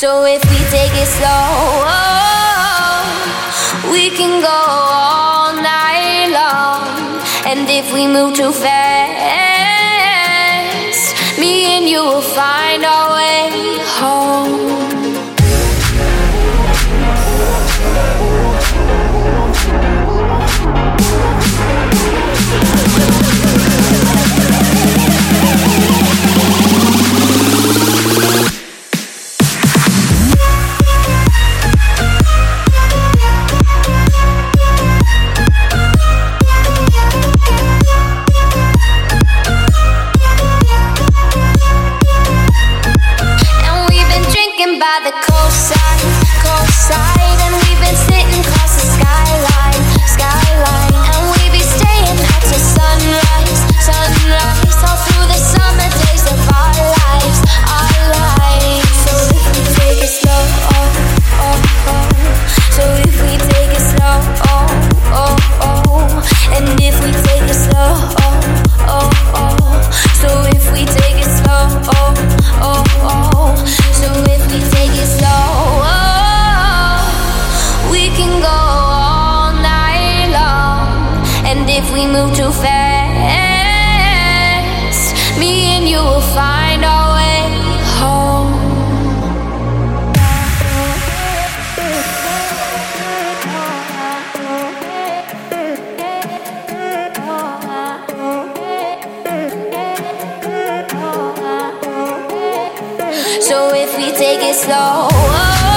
So if we take it slow, we can go all night long. And if we move too fast, by the coast. So if we take it slow